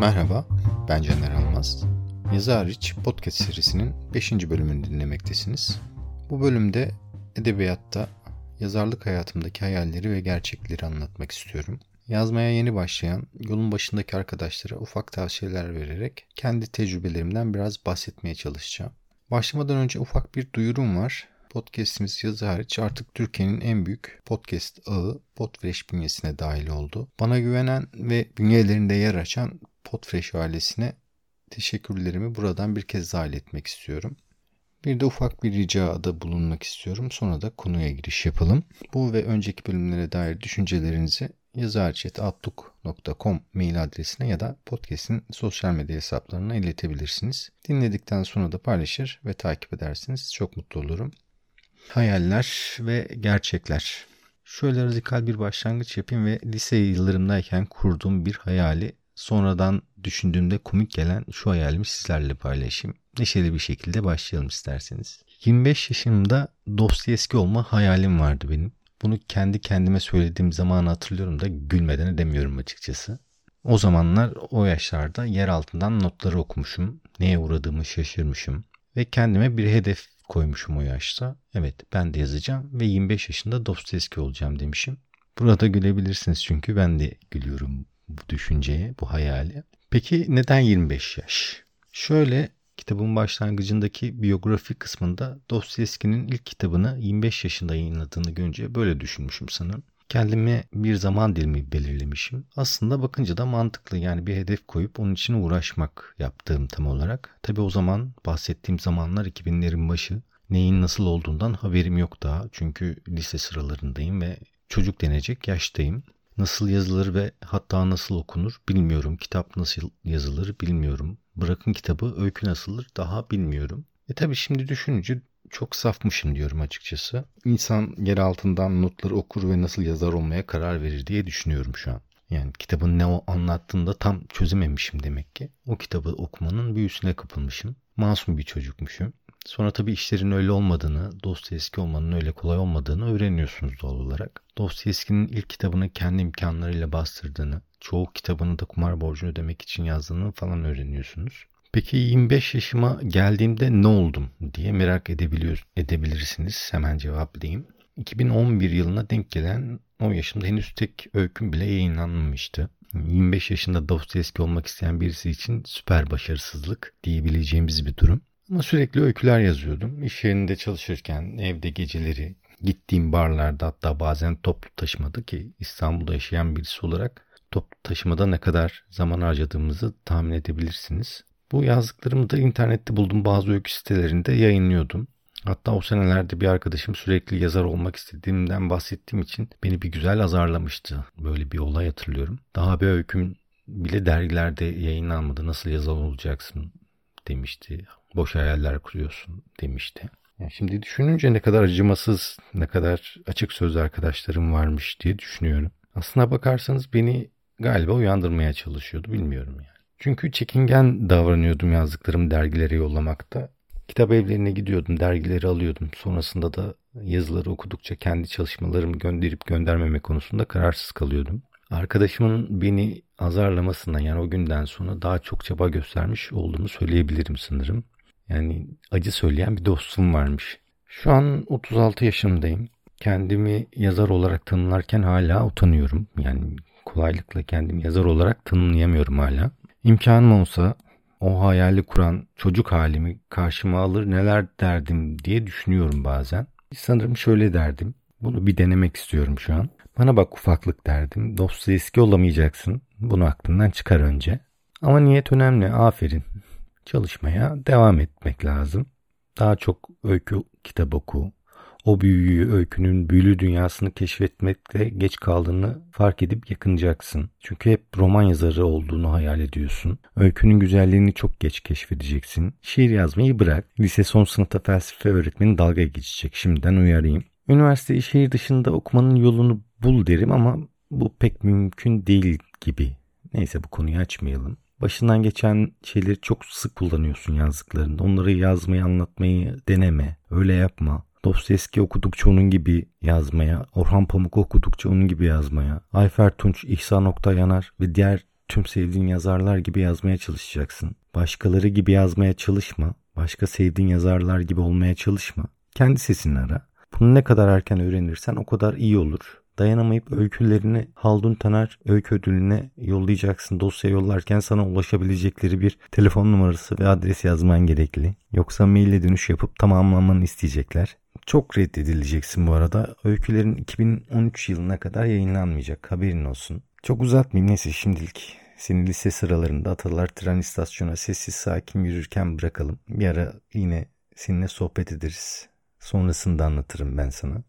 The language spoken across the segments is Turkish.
Merhaba, ben Caner Almaz. Yazı hariç podcast serisinin 5. bölümünü dinlemektesiniz. Bu bölümde edebiyatta yazarlık hayatımdaki hayalleri ve gerçekleri anlatmak istiyorum. Yazmaya yeni başlayan, yolun başındaki arkadaşlara ufak tavsiyeler vererek kendi tecrübelerimden biraz bahsetmeye çalışacağım. Başlamadan önce ufak bir duyurum var. Podcast'imiz yazı hariç artık Türkiye'nin en büyük podcast ağı Podfresh bünyesine dahil oldu. Bana güvenen ve bünyelerinde yer açan Podfresh ailesine teşekkürlerimi buradan bir kez daha iletmek istiyorum. Bir de ufak bir ricada bulunmak istiyorum. Sonra da konuya giriş yapalım. Bu ve önceki bölümlere dair düşüncelerinizi yazarchat.outlook.com mail adresine ya da podcast'in sosyal medya hesaplarına iletebilirsiniz. Dinledikten sonra da paylaşır ve takip edersiniz. Çok mutlu olurum. Hayaller ve gerçekler. Şöyle radikal bir başlangıç yapayım ve lise yıllarımdayken kurduğum bir hayali sonradan düşündüğümde komik gelen şu hayalimi sizlerle paylaşayım. Neşeli bir şekilde başlayalım isterseniz. 25 yaşımda Dostoyevski olma hayalim vardı benim. Bunu kendi kendime söylediğim zaman hatırlıyorum da gülmeden edemiyorum açıkçası. O zamanlar o yaşlarda yer altından notları okumuşum. Neye uğradığımı şaşırmışım. Ve kendime bir hedef koymuşum o yaşta. Evet ben de yazacağım ve 25 yaşında Dostoyevski olacağım demişim. Burada gülebilirsiniz çünkü ben de gülüyorum bu düşünceye, bu hayale. Peki neden 25 yaş? Şöyle kitabın başlangıcındaki biyografi kısmında Dostoyevski'nin ilk kitabını 25 yaşında yayınladığını görünce böyle düşünmüşüm sanırım. Kendime bir zaman dilimi belirlemişim. Aslında bakınca da mantıklı yani bir hedef koyup onun için uğraşmak yaptığım tam olarak. Tabi o zaman bahsettiğim zamanlar 2000'lerin başı. Neyin nasıl olduğundan haberim yok daha. Çünkü lise sıralarındayım ve çocuk denecek yaştayım. Nasıl yazılır ve hatta nasıl okunur bilmiyorum. Kitap nasıl yazılır bilmiyorum. Bırakın kitabı öykü nasıldır daha bilmiyorum. E tabi şimdi düşününce çok safmışım diyorum açıkçası. İnsan yer altından notları okur ve nasıl yazar olmaya karar verir diye düşünüyorum şu an. Yani kitabın ne o anlattığını da tam çözememişim demek ki. O kitabı okumanın büyüsüne kapılmışım. Masum bir çocukmuşum. Sonra tabii işlerin öyle olmadığını, Dostoyevski olmanın öyle kolay olmadığını öğreniyorsunuz doğal olarak. Dostoyevski'nin ilk kitabını kendi imkanlarıyla bastırdığını, çoğu kitabını da kumar borcunu ödemek için yazdığını falan öğreniyorsunuz. Peki 25 yaşıma geldiğimde ne oldum diye merak edebiliyor, edebilirsiniz. Hemen cevaplayayım. 2011 yılına denk gelen o yaşımda henüz tek öyküm bile yayınlanmamıştı. 25 yaşında Dostoyevski olmak isteyen birisi için süper başarısızlık diyebileceğimiz bir durum. Ama sürekli öyküler yazıyordum. İş yerinde çalışırken, evde geceleri, gittiğim barlarda hatta bazen toplu taşımada ki İstanbul'da yaşayan birisi olarak toplu taşımada ne kadar zaman harcadığımızı tahmin edebilirsiniz. Bu yazdıklarımı da internette bulduğum bazı öykü sitelerinde yayınlıyordum. Hatta o senelerde bir arkadaşım sürekli yazar olmak istediğimden bahsettiğim için beni bir güzel azarlamıştı. Böyle bir olay hatırlıyorum. Daha bir öyküm bile dergilerde yayınlanmadı. Nasıl yazar olacaksın demişti. Boş hayaller kuruyorsun demişti. Yani şimdi düşününce ne kadar acımasız, ne kadar açık sözlü arkadaşlarım varmış diye düşünüyorum. Aslına bakarsanız beni galiba uyandırmaya çalışıyordu bilmiyorum yani. Çünkü çekingen davranıyordum yazdıklarımı dergilere yollamakta. Kitap evlerine gidiyordum, dergileri alıyordum. Sonrasında da yazıları okudukça kendi çalışmalarımı gönderip göndermeme konusunda kararsız kalıyordum. Arkadaşımın beni azarlamasından yani o günden sonra daha çok çaba göstermiş olduğumu söyleyebilirim sanırım. Yani acı söyleyen bir dostum varmış. Şu an 36 yaşındayım. Kendimi yazar olarak tanımlarken hala utanıyorum. Yani kolaylıkla kendimi yazar olarak tanımlayamıyorum hala. İmkanım olsa o hayali kuran çocuk halimi karşıma alır neler derdim diye düşünüyorum bazen. Sanırım şöyle derdim. Bunu bir denemek istiyorum şu an. Bana bak ufaklık derdim. Dostoyevski olamayacaksın. Bunu aklından çıkar önce. Ama niyet önemli. Aferin. Çalışmaya devam etmek lazım. Daha çok öykü kitap oku o büyüyü, öykünün büyülü dünyasını keşfetmekte geç kaldığını fark edip yakınacaksın. Çünkü hep roman yazarı olduğunu hayal ediyorsun. Öykünün güzelliğini çok geç keşfedeceksin. Şiir yazmayı bırak. Lise son sınıfta felsefe öğretmeni dalga geçecek. Şimdiden uyarayım. Üniversiteyi şehir dışında okumanın yolunu bul derim ama bu pek mümkün değil gibi. Neyse bu konuyu açmayalım. Başından geçen şeyleri çok sık kullanıyorsun yazdıklarında. Onları yazmayı, anlatmayı deneme. Öyle yapma. Dostoyevski okudukça onun gibi yazmaya, Orhan Pamuk okudukça onun gibi yazmaya, Ayfer Tunç, İhsan Oktay Yanar ve diğer Tüm sevdiğin yazarlar gibi yazmaya çalışacaksın. Başkaları gibi yazmaya çalışma. Başka sevdiğin yazarlar gibi olmaya çalışma. Kendi sesini ara. Bunu ne kadar erken öğrenirsen o kadar iyi olur. Dayanamayıp öykülerini Haldun Taner öykü ödülüne yollayacaksın. Dosya yollarken sana ulaşabilecekleri bir telefon numarası ve adres yazman gerekli. Yoksa maille dönüş yapıp tamamlamanı isteyecekler. Çok reddedileceksin bu arada. Öykülerin 2013 yılına kadar yayınlanmayacak. Haberin olsun. Çok uzatmayayım neyse şimdilik. Seni lise sıralarında Atalar tren istasyona sessiz sakin yürürken bırakalım. Bir ara yine seninle sohbet ederiz. Sonrasında anlatırım ben sana.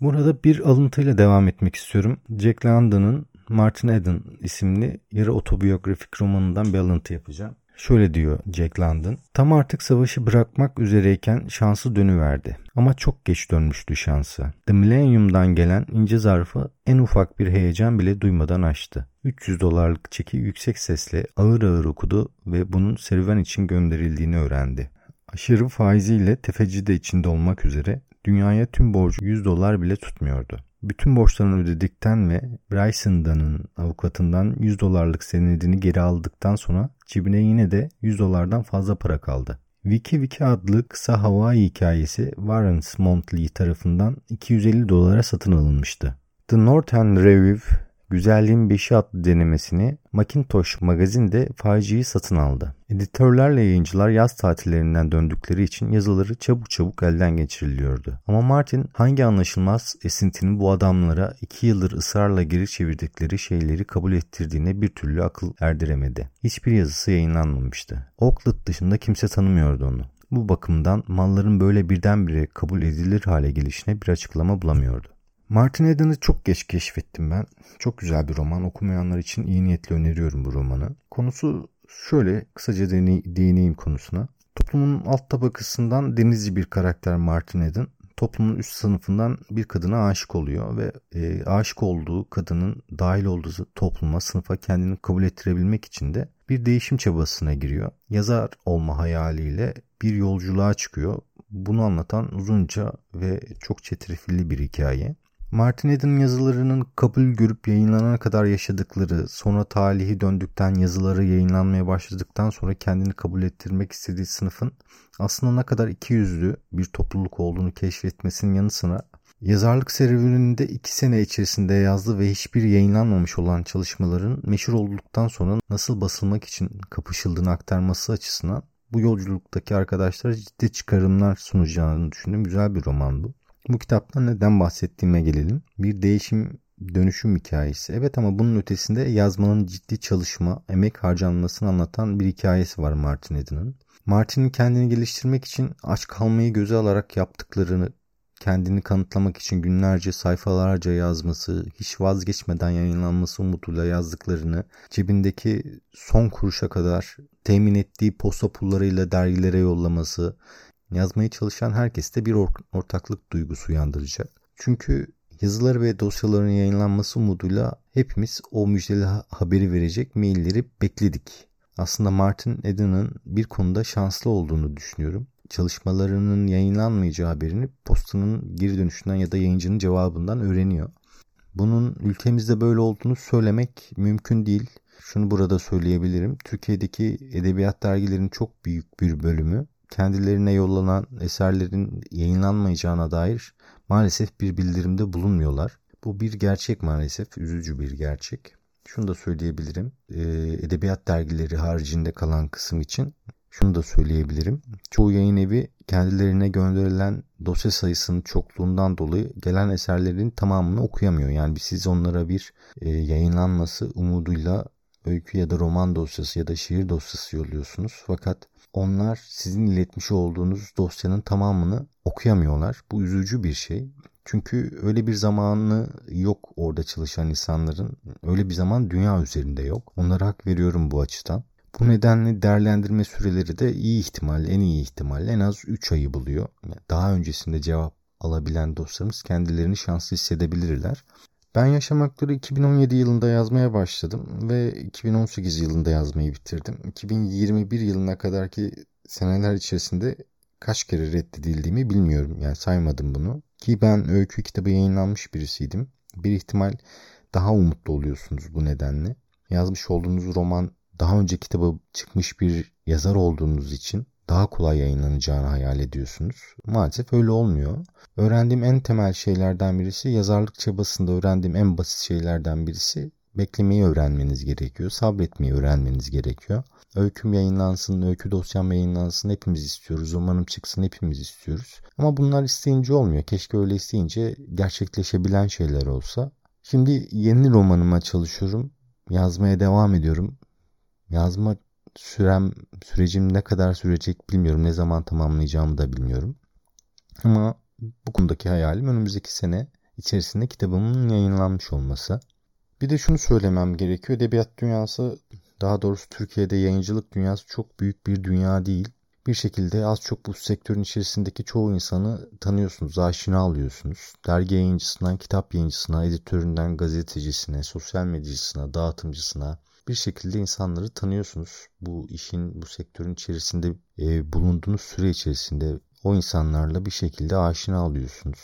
Burada bir alıntıyla devam etmek istiyorum. Jack London'ın Martin Eden isimli yarı otobiyografik romanından bir alıntı yapacağım. Şöyle diyor Jack London. Tam artık savaşı bırakmak üzereyken şansı dönüverdi. Ama çok geç dönmüştü şansı. The Millennium'dan gelen ince zarfı en ufak bir heyecan bile duymadan açtı. 300 dolarlık çeki yüksek sesle ağır ağır okudu ve bunun serüven için gönderildiğini öğrendi. Aşırı faiziyle tefeci de içinde olmak üzere dünyaya tüm borcu 100 dolar bile tutmuyordu. Bütün borçlarını ödedikten ve Bryson'danın avukatından 100 dolarlık senedini geri aldıktan sonra cebine yine de 100 dolardan fazla para kaldı. Wiki Wiki adlı kısa Hawaii hikayesi Warren Monthly tarafından 250 dolara satın alınmıştı. The Northern Review Güzelliğin Beşi adlı denemesini Macintosh magazinde faciyi satın aldı. Editörlerle yayıncılar yaz tatillerinden döndükleri için yazıları çabuk çabuk elden geçiriliyordu. Ama Martin hangi anlaşılmaz esintinin bu adamlara iki yıldır ısrarla geri çevirdikleri şeyleri kabul ettirdiğine bir türlü akıl erdiremedi. Hiçbir yazısı yayınlanmamıştı. Oakland dışında kimse tanımıyordu onu. Bu bakımdan malların böyle birdenbire kabul edilir hale gelişine bir açıklama bulamıyordu. Martin Eden'ı çok geç keşfettim ben. Çok güzel bir roman. Okumayanlar için iyi niyetle öneriyorum bu romanı. Konusu şöyle kısaca değineyim konusuna. Toplumun alt tabakasından denizci bir karakter Martin Eden toplumun üst sınıfından bir kadına aşık oluyor ve e, aşık olduğu kadının dahil olduğu topluma, sınıfa kendini kabul ettirebilmek için de bir değişim çabasına giriyor. Yazar olma hayaliyle bir yolculuğa çıkıyor. Bunu anlatan uzunca ve çok çetrefilli bir hikaye. Martin Eden'ın yazılarının kabul görüp yayınlanana kadar yaşadıkları, sonra talihi döndükten yazıları yayınlanmaya başladıktan sonra kendini kabul ettirmek istediği sınıfın aslında ne kadar ikiyüzlü bir topluluk olduğunu keşfetmesinin yanı sıra yazarlık serüveninde iki sene içerisinde yazdığı ve hiçbir yayınlanmamış olan çalışmaların meşhur olduktan sonra nasıl basılmak için kapışıldığını aktarması açısından bu yolculuktaki arkadaşlara ciddi çıkarımlar sunacağını düşündüğüm güzel bir roman bu. Bu kitaptan neden bahsettiğime gelelim. Bir değişim dönüşüm hikayesi. Evet ama bunun ötesinde yazmanın ciddi çalışma, emek harcanmasını anlatan bir hikayesi var Martin Eden'ın. Martin'in kendini geliştirmek için aç kalmayı göze alarak yaptıklarını, kendini kanıtlamak için günlerce sayfalarca yazması, hiç vazgeçmeden yayınlanması umuduyla yazdıklarını, cebindeki son kuruşa kadar temin ettiği posta pullarıyla dergilere yollaması, yazmaya çalışan herkeste bir ortaklık duygusu uyandıracak. Çünkü yazıları ve dosyaların yayınlanması umuduyla hepimiz o müjdeli haberi verecek mailleri bekledik. Aslında Martin Eden'ın bir konuda şanslı olduğunu düşünüyorum. Çalışmalarının yayınlanmayacağı haberini postanın geri dönüşünden ya da yayıncının cevabından öğreniyor. Bunun ülkemizde böyle olduğunu söylemek mümkün değil. Şunu burada söyleyebilirim. Türkiye'deki edebiyat dergilerinin çok büyük bir bölümü kendilerine yollanan eserlerin yayınlanmayacağına dair maalesef bir bildirimde bulunmuyorlar. Bu bir gerçek maalesef, üzücü bir gerçek. Şunu da söyleyebilirim. E, edebiyat dergileri haricinde kalan kısım için şunu da söyleyebilirim. Çoğu yayın evi kendilerine gönderilen dosya sayısının çokluğundan dolayı gelen eserlerin tamamını okuyamıyor. Yani siz onlara bir e, yayınlanması umuduyla öykü ya da roman dosyası ya da şiir dosyası yolluyorsunuz. Fakat onlar sizin iletmiş olduğunuz dosyanın tamamını okuyamıyorlar. Bu üzücü bir şey. Çünkü öyle bir zamanı yok orada çalışan insanların. Öyle bir zaman dünya üzerinde yok. Onlara hak veriyorum bu açıdan. Bu nedenle değerlendirme süreleri de iyi ihtimal, en iyi ihtimal en az 3 ayı buluyor. Daha öncesinde cevap alabilen dostlarımız kendilerini şanslı hissedebilirler. Ben Yaşamakları 2017 yılında yazmaya başladım ve 2018 yılında yazmayı bitirdim. 2021 yılına kadarki seneler içerisinde kaç kere reddedildiğimi bilmiyorum. Yani saymadım bunu. Ki ben öykü kitabı yayınlanmış birisiydim. Bir ihtimal daha umutlu oluyorsunuz bu nedenle. yazmış olduğunuz roman daha önce kitabı çıkmış bir yazar olduğunuz için daha kolay yayınlanacağını hayal ediyorsunuz. Maalesef öyle olmuyor. Öğrendiğim en temel şeylerden birisi yazarlık çabasında öğrendiğim en basit şeylerden birisi beklemeyi öğrenmeniz gerekiyor. Sabretmeyi öğrenmeniz gerekiyor. Öyküm yayınlansın, öykü dosyam yayınlansın hepimiz istiyoruz. Romanım çıksın hepimiz istiyoruz. Ama bunlar isteyince olmuyor. Keşke öyle isteyince gerçekleşebilen şeyler olsa. Şimdi yeni romanıma çalışıyorum. Yazmaya devam ediyorum. Yazma sürem, sürecim ne kadar sürecek bilmiyorum. Ne zaman tamamlayacağımı da bilmiyorum. Ama bu konudaki hayalim önümüzdeki sene içerisinde kitabımın yayınlanmış olması. Bir de şunu söylemem gerekiyor. Edebiyat dünyası daha doğrusu Türkiye'de yayıncılık dünyası çok büyük bir dünya değil. Bir şekilde az çok bu sektörün içerisindeki çoğu insanı tanıyorsunuz, aşina alıyorsunuz. Dergi yayıncısından kitap yayıncısına, editöründen gazetecisine, sosyal medyacısına, dağıtımcısına bir şekilde insanları tanıyorsunuz. Bu işin, bu sektörün içerisinde e, bulunduğunuz süre içerisinde o insanlarla bir şekilde aşina alıyorsunuz.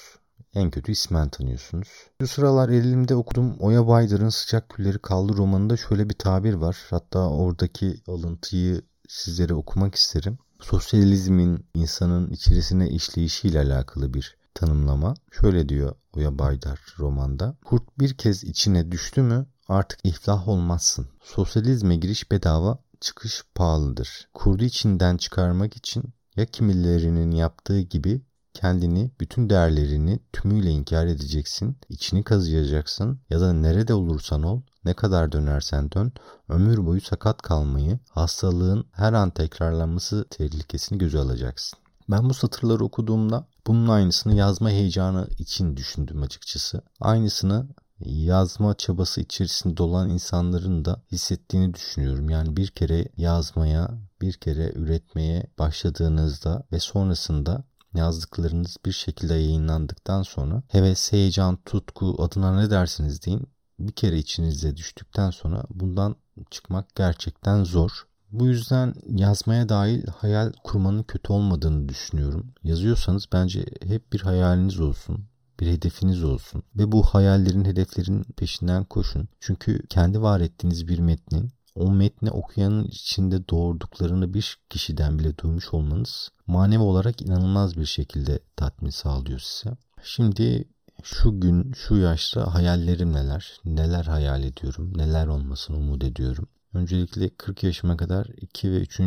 En kötü ismen tanıyorsunuz. Şu sıralar elimde okudum Oya Baydır'ın Sıcak Külleri Kaldı romanında şöyle bir tabir var. Hatta oradaki alıntıyı sizlere okumak isterim. Sosyalizmin insanın içerisine işleyişiyle alakalı bir tanımlama. Şöyle diyor Oya Baydar romanda. Kurt bir kez içine düştü mü artık iflah olmazsın. Sosyalizme giriş bedava, çıkış pahalıdır. Kurdu içinden çıkarmak için ya kimilerinin yaptığı gibi kendini, bütün değerlerini tümüyle inkar edeceksin, içini kazıyacaksın ya da nerede olursan ol, ne kadar dönersen dön, ömür boyu sakat kalmayı, hastalığın her an tekrarlanması tehlikesini göze alacaksın. Ben bu satırları okuduğumda bunun aynısını yazma heyecanı için düşündüm açıkçası. Aynısını yazma çabası içerisinde olan insanların da hissettiğini düşünüyorum. Yani bir kere yazmaya, bir kere üretmeye başladığınızda ve sonrasında yazdıklarınız bir şekilde yayınlandıktan sonra heves, heyecan, tutku adına ne dersiniz deyin bir kere içinize düştükten sonra bundan çıkmak gerçekten zor. Bu yüzden yazmaya dahil hayal kurmanın kötü olmadığını düşünüyorum. Yazıyorsanız bence hep bir hayaliniz olsun bir hedefiniz olsun ve bu hayallerin, hedeflerin peşinden koşun. Çünkü kendi var ettiğiniz bir metnin o metni okuyanın içinde doğurduklarını bir kişiden bile duymuş olmanız manevi olarak inanılmaz bir şekilde tatmin sağlıyor size. Şimdi şu gün, şu yaşta hayallerim neler? Neler hayal ediyorum? Neler olmasını umut ediyorum? Öncelikle 40 yaşıma kadar 2 ve 3.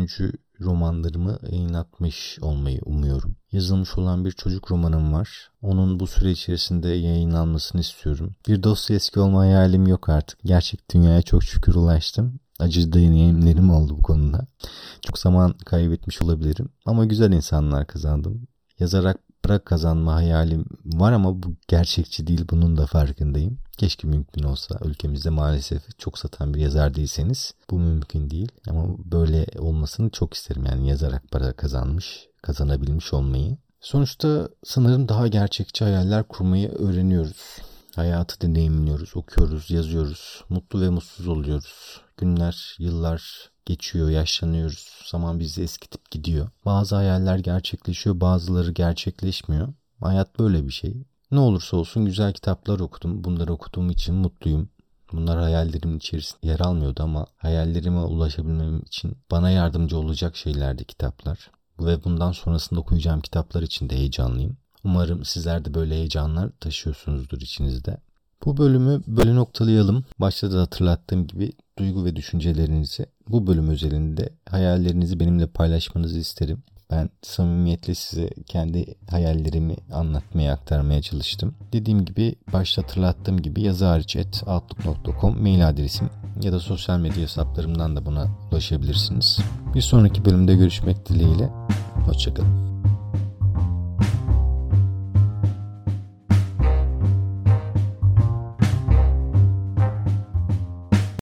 romanlarımı yayınlatmış olmayı umuyorum. Yazılmış olan bir çocuk romanım var. Onun bu süre içerisinde yayınlanmasını istiyorum. Bir dosya eski olma hayalim yok artık. Gerçek dünyaya çok şükür ulaştım. Acı deneyimlerim oldu bu konuda. Çok zaman kaybetmiş olabilirim. Ama güzel insanlar kazandım. Yazarak para kazanma hayalim var ama bu gerçekçi değil bunun da farkındayım. Keşke mümkün olsa ülkemizde maalesef çok satan bir yazar değilseniz bu mümkün değil. Ama böyle olmasını çok isterim yani yazarak para kazanmış, kazanabilmiş olmayı. Sonuçta sanırım daha gerçekçi hayaller kurmayı öğreniyoruz. Hayatı deneyimliyoruz, okuyoruz, yazıyoruz, mutlu ve mutsuz oluyoruz. Günler, yıllar geçiyor, yaşlanıyoruz. Zaman bizi eskitip gidiyor. Bazı hayaller gerçekleşiyor, bazıları gerçekleşmiyor. Hayat böyle bir şey. Ne olursa olsun güzel kitaplar okudum. Bunları okuduğum için mutluyum. Bunlar hayallerimin içerisinde yer almıyordu ama hayallerime ulaşabilmem için bana yardımcı olacak şeylerdi kitaplar. Ve bundan sonrasında okuyacağım kitaplar için de heyecanlıyım. Umarım sizler de böyle heyecanlar taşıyorsunuzdur içinizde. Bu bölümü böyle noktalayalım. Başta da hatırlattığım gibi duygu ve düşüncelerinizi bu bölüm özelinde hayallerinizi benimle paylaşmanızı isterim. Ben samimiyetle size kendi hayallerimi anlatmaya, aktarmaya çalıştım. Dediğim gibi, başta hatırlattığım gibi yazı hariç outlook.com mail adresim ya da sosyal medya hesaplarımdan da buna ulaşabilirsiniz. Bir sonraki bölümde görüşmek dileğiyle. Hoşçakalın.